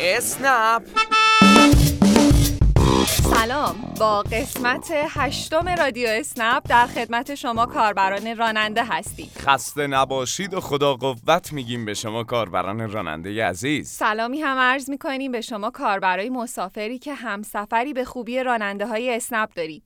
اسنپ. سلام. با قسمت هشتم رادیو اسنپ در خدمت شما کاربران راننده هستیم. خسته نباشید و خدا قوت میگیم به شما کاربران راننده عزیز. سلامی هم عرض می‌کنیم به شما کاربرای مسافری که همسفری به خوبی راننده های اسنپ دارید.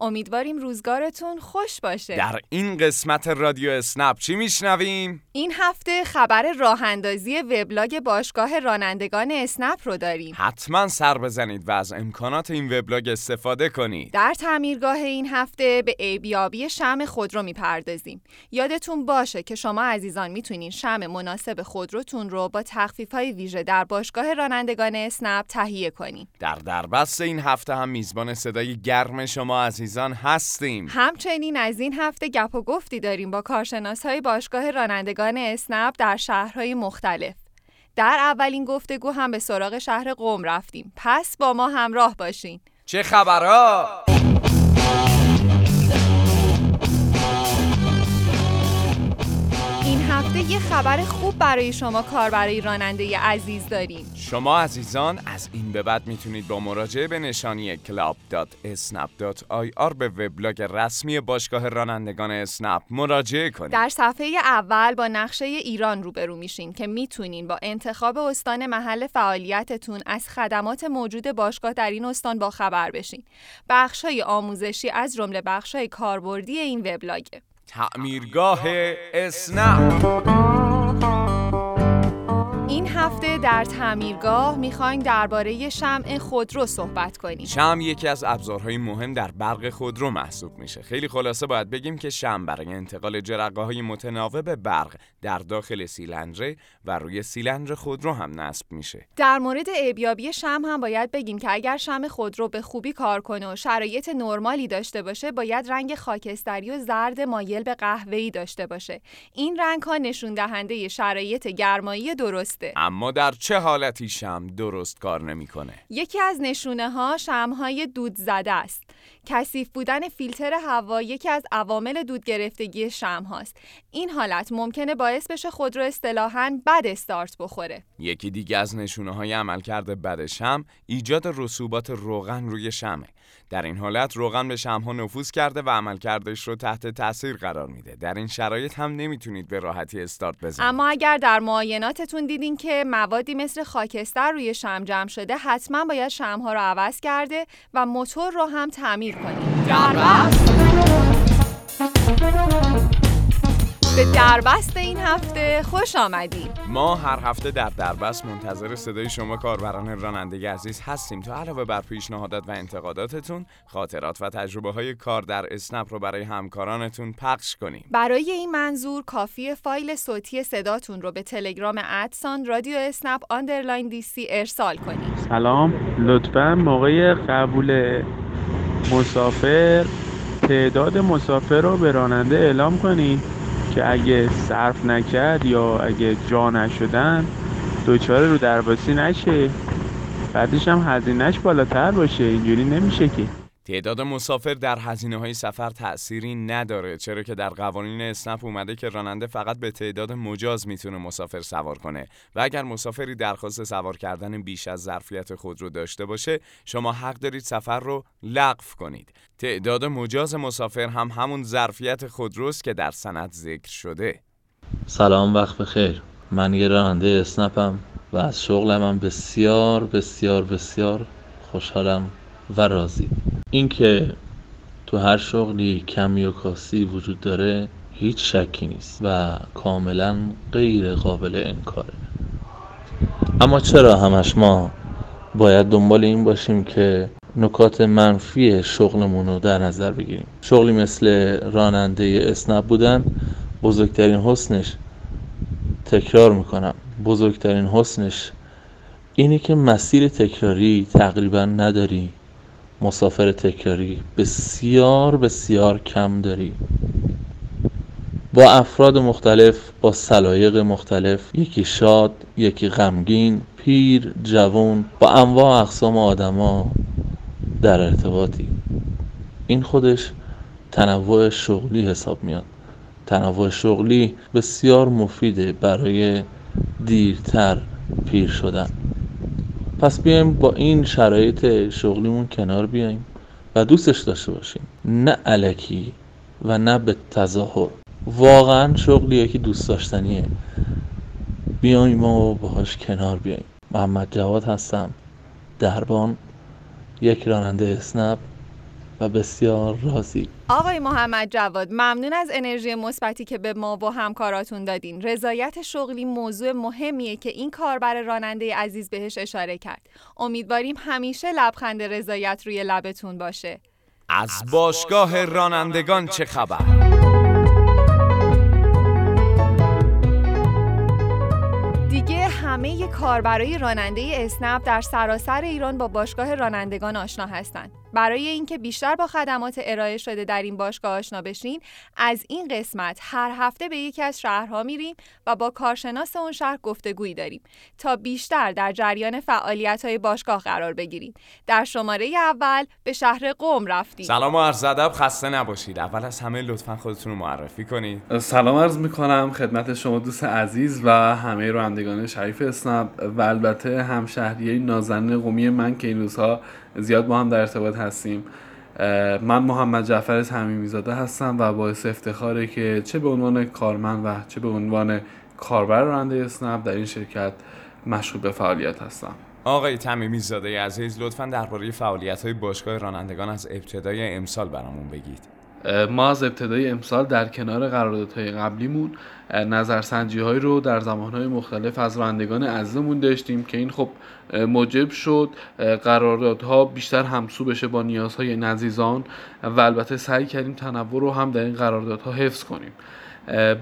امیدواریم روزگارتون خوش باشه. در این قسمت رادیو اسنپ چی میشنویم؟ این هفته خبر راه اندازی وبلاگ باشگاه رانندگان اسنپ رو داریم. حتما سر بزنید و از امکانات این وبلاگ استفاده کنید. در تعمیرگاه این هفته به عیبیابی شم خودرو می‌پردازیم. یادتون باشه که شما عزیزان می‌تونین شم مناسب خودروتون رو با تخفیف های ویژه در باشگاه رانندگان اسنپ تهیه کنین. در دربست این هفته هم میزبان صدای گرم شما عزیزان هستیم. همچنین از این هفته گپ و گفتی داریم با کارشناس های باشگاه رانندگان اسنپ در شهرهای مختلف. در اولین گفتگو هم به سراغ شهر قوم رفتیم. پس با ما همراه باشین. چه خبرها؟ هفته یه خبر خوب برای شما کاربرای راننده عزیز داریم شما عزیزان از این به بعد می‌تونید با مراجعه به نشانی club.snap.ir به وبلاگ رسمی باشگاه رانندگان اسنپ مراجعه کنید. در صفحه اول با نقشه ایران روبرو میشین که می‌تونین با انتخاب استان محل فعالیتتون از خدمات موجود باشگاه در این استان با خبر بشین. بخشای آموزشی از جمله بخشای کاربردی این وبلاگه. تعمیرگاه اسنپ. این هفته در تعمیرگاه می‌خوایم درباره شمع خودرو صحبت کنیم. شم یکی از ابزارهای مهم در برق خودرو محسوب میشه. خیلی خلاصه باید بگیم که شم برای انتقال جرقه های متناوب برق در داخل سیلندر و روی سیلندر خودرو هم نصب میشه. در مورد ابیابی شم هم باید بگیم که اگر شم خودرو به خوبی کار کنه و شرایط نرمالی داشته باشه، باید رنگ خاکستری و زرد مایل به قهوه‌ای داشته باشه. این رنگ ها نشون دهنده شرایط گرمایی درست اما در چه حالتی شم درست کار نمی‌کنه؟ یکی از نشونه ها شمهای دود زده است. کثیف بودن فیلتر هوا یکی از عوامل دود گرفتگی شم هاست. این حالت ممکنه باعث بشه خودرو اصطلاحاً بد استارت بخوره. یکی دیگه از نشونه های عملکرد بد شم ایجاد رسوبات روغن روی شمه. در این حالت روغن به شمها نفوذ کرده و عملکردش رو تحت تاثیر قرار میده. در این شرایط هم نمی‌تونید به راحتی استارت بزنید. اما اگر در معایناتتون دیدین که موادی مثل خاکستر روی شم جمع شده، حتما باید شمها رو عوض کرده و موتور رو هم تعمیر کنید. به دربست این هفته. خوش آمدید ما هر هفته در دربست منتظر صدای شما کاربران رانندگی عزیز هستیم تا علاوه بر پیشنهادات و انتقاداتتون خاطرات و تجربه های کار در اسنپ رو برای همکارانتون پخش کنیم. برای این منظور کافی فایل صوتی صداتون رو به تلگرام at sign رادیو اسنپ underline DC ارسال کنید. سلام. لطفا موقع قبول مسافر تعداد مسافر رو به راننده اعلام کنید که اگه صرف نکرد یا اگه جا نشدن دوچاره رو درباسی نشه. بعدش هم هزینهش بالاتر باشه. اینجوری نمیشه که. تعداد مسافر در هزینه های سفر تأثیری نداره چرا که در قوانین اسنپ اومده که راننده فقط به تعداد مجاز می‌تونه مسافر سوار کنه. و اگر مسافری درخواست سوار کردن بیش از ظرفیت خود رو داشته باشه شما حق دارید سفر رو لغو کنید. تعداد مجاز مسافر هم همون ظرفیت خودروست که در سند ذکر شده. سلام وقت بخیر. من یه راننده اسنپم و از شغلم بسیار بسیار بسیار خوشحالم و راضی اینکه تو هر شغلی کمی و کاسی وجود داره هیچ شکی نیست و کاملا غیر قابل انکاره. اما چرا همش ما باید دنبال این باشیم که نکات منفی شغلمون رو در نظر بگیریم؟ شغلی مثل راننده اسنپ بودن بزرگترین حسنش تکرار می‌کنم. بزرگترین حسنش اینه که مسیر تکراری تقریبا نداری. مسافر تکراری. بسیار بسیار کم داری با افراد مختلف با سلایق مختلف یکی شاد یکی غمگین پیر جوان با انواع اقسام آدما در ارتباطی این خودش تنوع شغلی حساب میاد. تنوع شغلی بسیار مفیده برای دیرتر پیر شدن. پس بیایم با این شرایط شغلیمون کنار بیایم و دوستش داشته باشیم. نه علکی و نه به تظاهر. واقعا شغلیه که دوست داشتنیه. بیایم و باهاش کنار بیایم. محمد جواد هستم. دربان. یک راننده اسنپ. و بسیار راضی آقای محمد جواد ممنون از انرژی مثبتی که به ما و همکاراتون دادین رضایت شغلی موضوع مهمیه که این کاربر راننده عزیز بهش اشاره کرد امیدواریم همیشه لبخند رضایت روی لبتون باشه از باشگاه رانندگان چه خبر؟ دیگه همه کاربرای راننده اسنپ در سراسر ایران با باشگاه رانندگان آشنا هستند. برای اینکه بیشتر با خدمات ارائه شده در این باشگاه آشنا بشین از این قسمت هر هفته به یکی از شهرها میریم و با کارشناس اون شهر گفتگویی داریم تا بیشتر در جریان فعالیت های باشگاه قرار بگیریم در شماره اول به شهر قم رفتیم. سلام و عرض ادب خسته نباشید. اول از همه لطفا خودتون رو معرفی کنید. سلام عرض می‌کنم خدمت شما دوست عزیز و همه رانندگان شریف اسنپ و البته همشهریه نازنین قومی من که این روزها زیاد با هم در ارتباط هستیم. من محمد جعفر زاده هستم و باعث افتخاره که چه به عنوان کارمند و چه به عنوان کاربر راننده اسنپ در این شرکت مشغول به فعالیت هستم. آقای تمیمی زاده عزیز لطفا درباره فعالیت های باشگاه رانندگان از ابتدای امسال برامون بگید. ما از ابتدای امسال در کنار قراردادهای قبلیمون نظرسنجی هایی رو در زمانهای مختلف از رانندگان عزیزمون داشتیم که این خب موجب شد قراردادها بیشتر همسو بشه با نیازهای نزیزان و البته سعی کردیم تنوع رو هم در این قراردادها حفظ کنیم.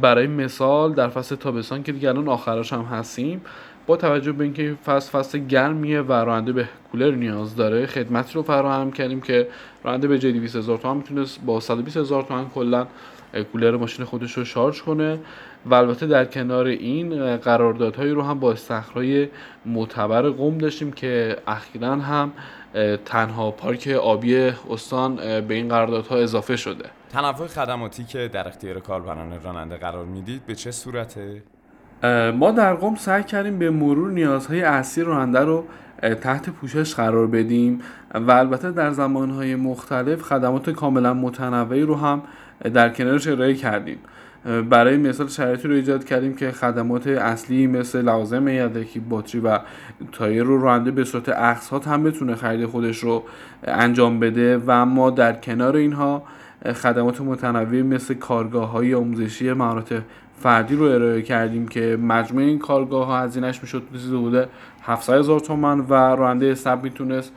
برای مثال در فصل تابستان که دیگه الان آخراش هم هستیم با توجه به اینکه فصل فصل گرمیه و راننده به کولر نیاز داره خدمتی رو فراهم کردیم که راننده به جای 200 هزار تومان می‌تونست با 120 هزار تومان کلا کولر ماشین خودش رو شارژ کنه. و البته در کنار این قراردادهایی رو هم با استخرهای معتبر قوم داشتیم که اخیرا هم تنها پارک آبی استان به این قراردادها اضافه شده. تنوع خدماتی که در اختیار کاربران راننده قرار می‌دید به چه صورته؟ ما در قم سعی کردیم به مرور نیازهای اصلی راننده رو تحت پوشش قرار بدیم و البته در زمانهای مختلف خدمات کاملا متنوعی رو هم در کنارش ارائه کردیم. برای مثال شرایطی رو ایجاد کردیم که خدمات اصلی مثل لوازم یدکی باتری و تایر رو راننده به صورت اقساط هم بتونه خرید خودش رو انجام بده و ما در کنار اینها خدمات متنوعی مثل کارگاه های آموزشی مهارت فردی رو ارائه کردیم که مجموع این کارگاه ها هزینهش می‌شد چیزی حدود 700 هزار تومان و راننده سب می‌تونست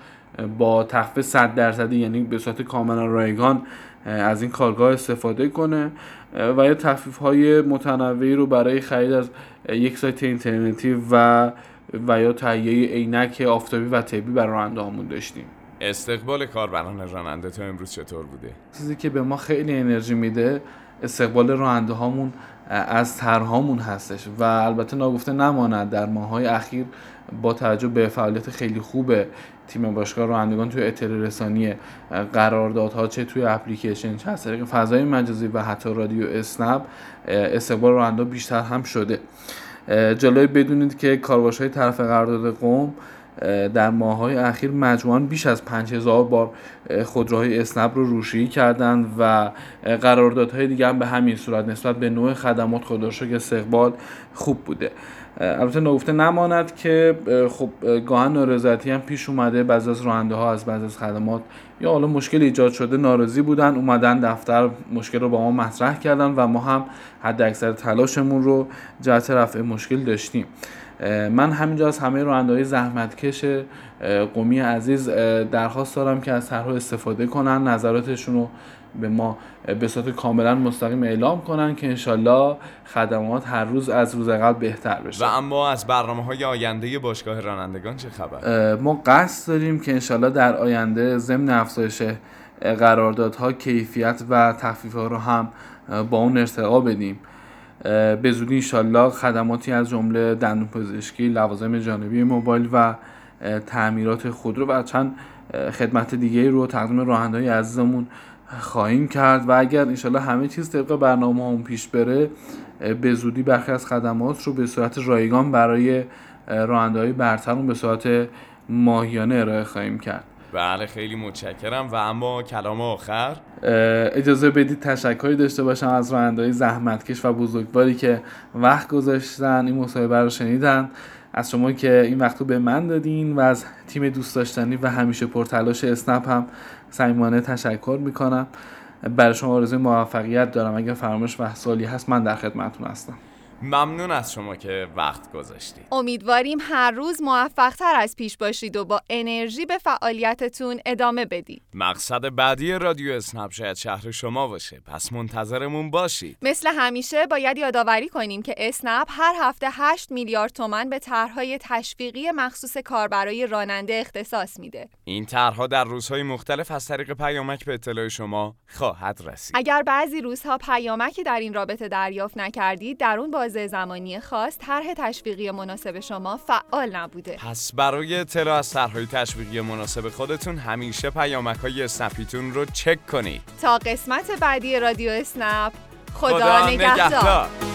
با تخفیف 100 درصدی یعنی به صورت کاملا رایگان از این کارگاه استفاده کنه و یا تخفیف های متنوعی رو برای خرید از یک سایت اینترنتی و و یا تهیه عینک آفتابی و طبی برای راننده هامون داشتیم استقبال کاربران راننده تا امروز چطور بوده؟ چیزی که به ما خیلی انرژی میده استقبال راننده هامون از طرحهامون هستش و البته ناگفته نماند در ماهای اخیر با توجه به فعالیت خیلی خوب تیم باشگاه رانندگان توی اطلاع رسانی قراردادها چه توی اپلیکیشن چه از طریق فضای مجازی و حتی رادیو اسنپ استقبال راننده بیشتر هم شده. جلوی بدونید که کارواش های طرف قرارداد قوم در ماهای اخیر مجموعا بیش از 5000 بار خودروهای اسنپ رو روشی کردند و قراردادهای دیگه هم به همین صورت نسبت به نوع خدمات خدا که استقبال خوب بوده. البته نگفته نماند که خب گاهن نارضایتی هم پیش اومده. بعضی از راننده ها از بعضی از خدمات یا حالا مشکل ایجاد شده ناراضی بودن اومدن دفتر مشکل رو با ما مطرح کردن و ما هم حد اکثر تلاشمون رو جهت رفع مشکل داشتیم. من همینجا از همه های زحمتکش قومی عزیز درخواست دارم که از طرح استفاده کنن نظراتشون رو به ما به صورت کاملا مستقیم اعلام کنن که انشالله خدمات هر روز از روز قبل بهتر بشه و اما از برنامه های آینده باشگاه رانندگان چه خبر؟ ما قصد داریم که انشالله در آینده ضمن افزایش قراردادها کیفیت و تخفیف ها رو هم با اون ارتقا بدیم به زودی انشالله خدماتی از جمله دندون پزشکی لوازم جانبی موبایل و تعمیرات خودرو و چند خدمت دیگه رو تقدیم راهندهای عزیزمون خواهیم کرد و اگر انشالله همه چیز طبق برنامه هم پیش بره به زودی برخی از خدمات رو به صورت رایگان برای راننده های برترون به صورت ماهیانه ارائه خواهیم کرد. بله خیلی متشکرم. و اما کلام آخر؟ اجازه بدید تشکری داشته باشم از راننده‌های زحمتکش و بزرگواری که وقت گذاشتن این مصاحبه رو شنیدن. از شما که این وقت رو به من دادین و از تیم دوست داشتنی و همیشه پرتلاش اسنپ هم صمیمانه تشکر می‌کنم. برای شما آرزوی موفقیت دارم. اگر فراموش و سالی هست من در خدمتتون هستم. ممنون از شما که وقت گذاشتید. امیدواریم هر روز موفق تر از پیش باشید و با انرژی به فعالیتتون ادامه بدید. مقصد بعدی رادیو اسنپ شاید شهر شما باشه. پس منتظرمون باشید. مثل همیشه باید یادآوری کنیم که اسنپ هر هفته 8 میلیارد تومن به طرحهای تشویقی مخصوص کاربرای راننده اختصاص میده. این طرحها در روزهای مختلف از طریق پیامک به اطلاع شما خواهد رسید. اگر بعضی روزها پیامکی در این رابطه دریافت نکردید در اون بازه زمانی خاص طرح تشویقی مناسب شما فعال نبوده پس برای اطلاع از طرحهای تشویقی مناسب خودتون همیشه پیامک های اسنپیتون رو چک کنید تا قسمت بعدی رادیو اسنپ خدا, خدا نگهدار. نگهدار.